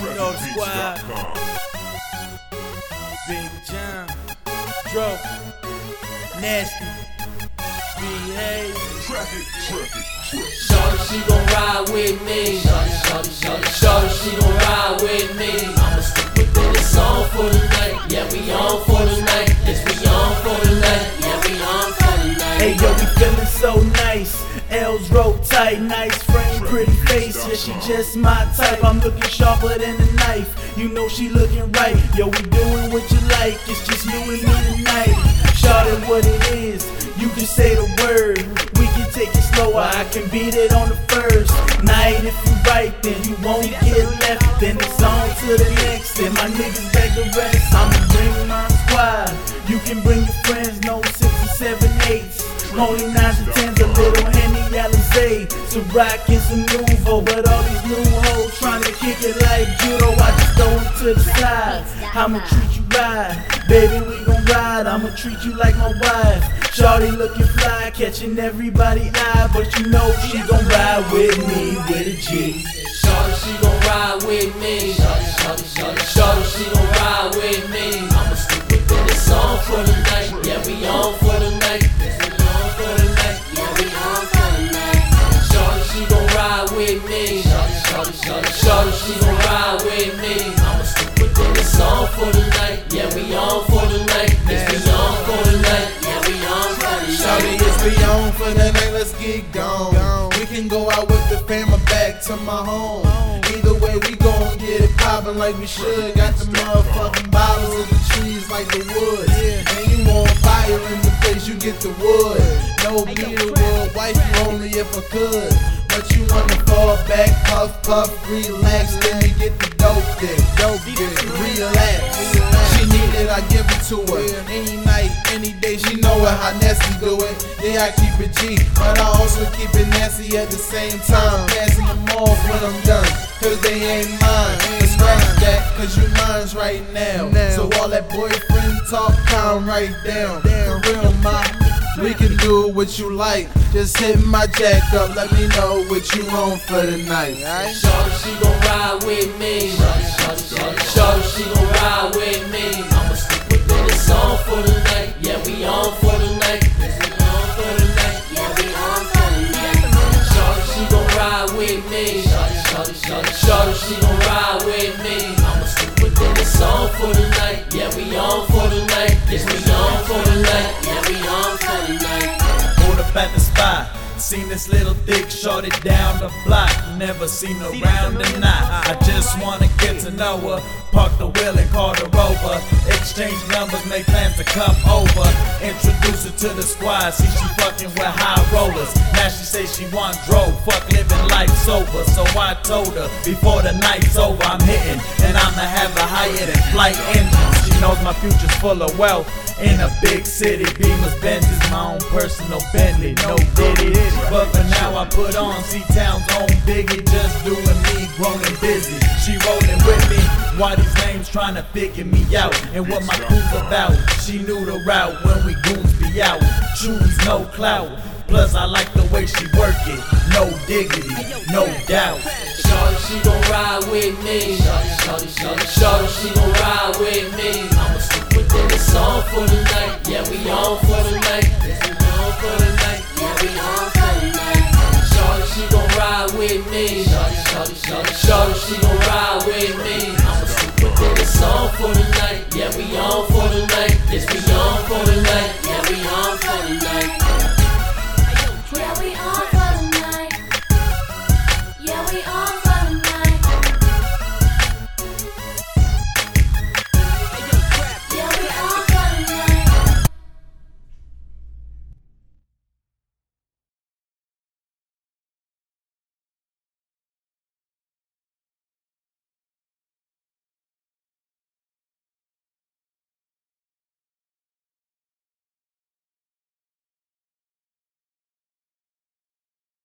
You know the squad. Big Jon. Dro. Nasty. Behave. Shorty, she gon' ride with me. Shorty, shorty, shorty, shorty, she gon' ride with me. I'ma stick with it, it's on for the night. Yeah, we on L's roll tight, nice frame, pretty face. Yeah, she just my type. I'm looking sharper than a knife. You know she looking right. Yo, we doing what you like. It's just you and me tonight. Shout it what it is. You can say the word. We can take it slower. I can beat it on the first night. If you right, then you won't get left. Then it's on to the next. And my niggas back the rest. I'ma bring my squad. You can bring your friends. No six and seven eights. Only nines and tens, a little Henny Alizé. Some rock and some Nuvo, but all these new hoes trying to kick it like judo. I just throw 'em to the side. I'ma treat you right, baby. We gon' ride. I'ma treat you like my wife. Shawty looking fly, catching everybody eye, but you know she gon' ride with me with a G. Shorty, she gon' ride with me. Shorty, shorty, shorty, shorty, she gon' ride with me. I'ma stick with it, it's on for the night. With me. Shorty, shorty, shorty, shorty, she gon' ride with me. I'ma stick with it, it's on for the night. Yeah, we on for the night. Yes, we on for the night. Yeah, we on for the night. Shawty, it's beyond for the night, let's get gone. We can go out with the fam or back to my home. Either way, we gon' get it poppin' like we should. Got the motherfucking bottles of the trees like the woods. And you want fire in the place, you get the wood. No beater would wife you only if I could. But you wanna fall back, puff, puff, relax, then you get the dope dick, dope dick, relax. She need it, I give it to her. Any night, any day, she know it, how nasty do it. Yeah, I keep it G, but I also keep it nasty at the same time. Passing them off when I'm done, cause they ain't mine. But scratch that, cause you mine's right now. So all that boyfriend talk, calm right down. For real, ma. We can do what you like. Just hit my jack up, let me know what you want for the night. Alright? Shorty, she gon' ride with me. Shorty, shorty, shorty, shorty, she gon' ride with me. I'ma stick with it, it's on for the night. Yeah, we on for the night. Yes, we on for the night. Yeah, we on for the night. Shorty, she gon' ride with me. Shorty, shorty, shorty, shorty, she gon' ride with me. I'ma stick with it, it's on for the night. Yeah, we on for the night. Yes, we on for the night. Yeah, we on for the night. At the spot. Seen this little thick shorty down the block. Never seen her round not. I just wanna get to know her. Park the wheel and call her over. Exchange numbers, make plans to come over. Introduce her to the squad. See she fucking with high rollers. Now she say she want drove. Fuck living life sober. So I told her before the night's over, I'm hitting. And I'ma have a higher than flight engine. She knows my future's full of wealth. In a big city, Beamer's Benz is my own personal Bentley. No diddy. But for now, I put on C-Town's own Biggie. Just doing me, grown and busy. She rolling with me. Why these names trying to figure me out? And what my crew's about. She knew the route when we goons be out. Choose no clout. Plus, I like the way she work it. No diggity, no doubt. Shorty, she gon' ride with me. Shorty, shorty, shorty, shorty, she gon' ride with me. I'ma stick with it, it's on for the night. Yeah, we on for the night. Yes, we on for the night. We on for the night. Shorty, she gon' ride with me. Shorty, shorty, shorty, shorty, she gon' ride with me. I'ma stick with it, it's on for the night. Yeah, we on for the night. Yes, we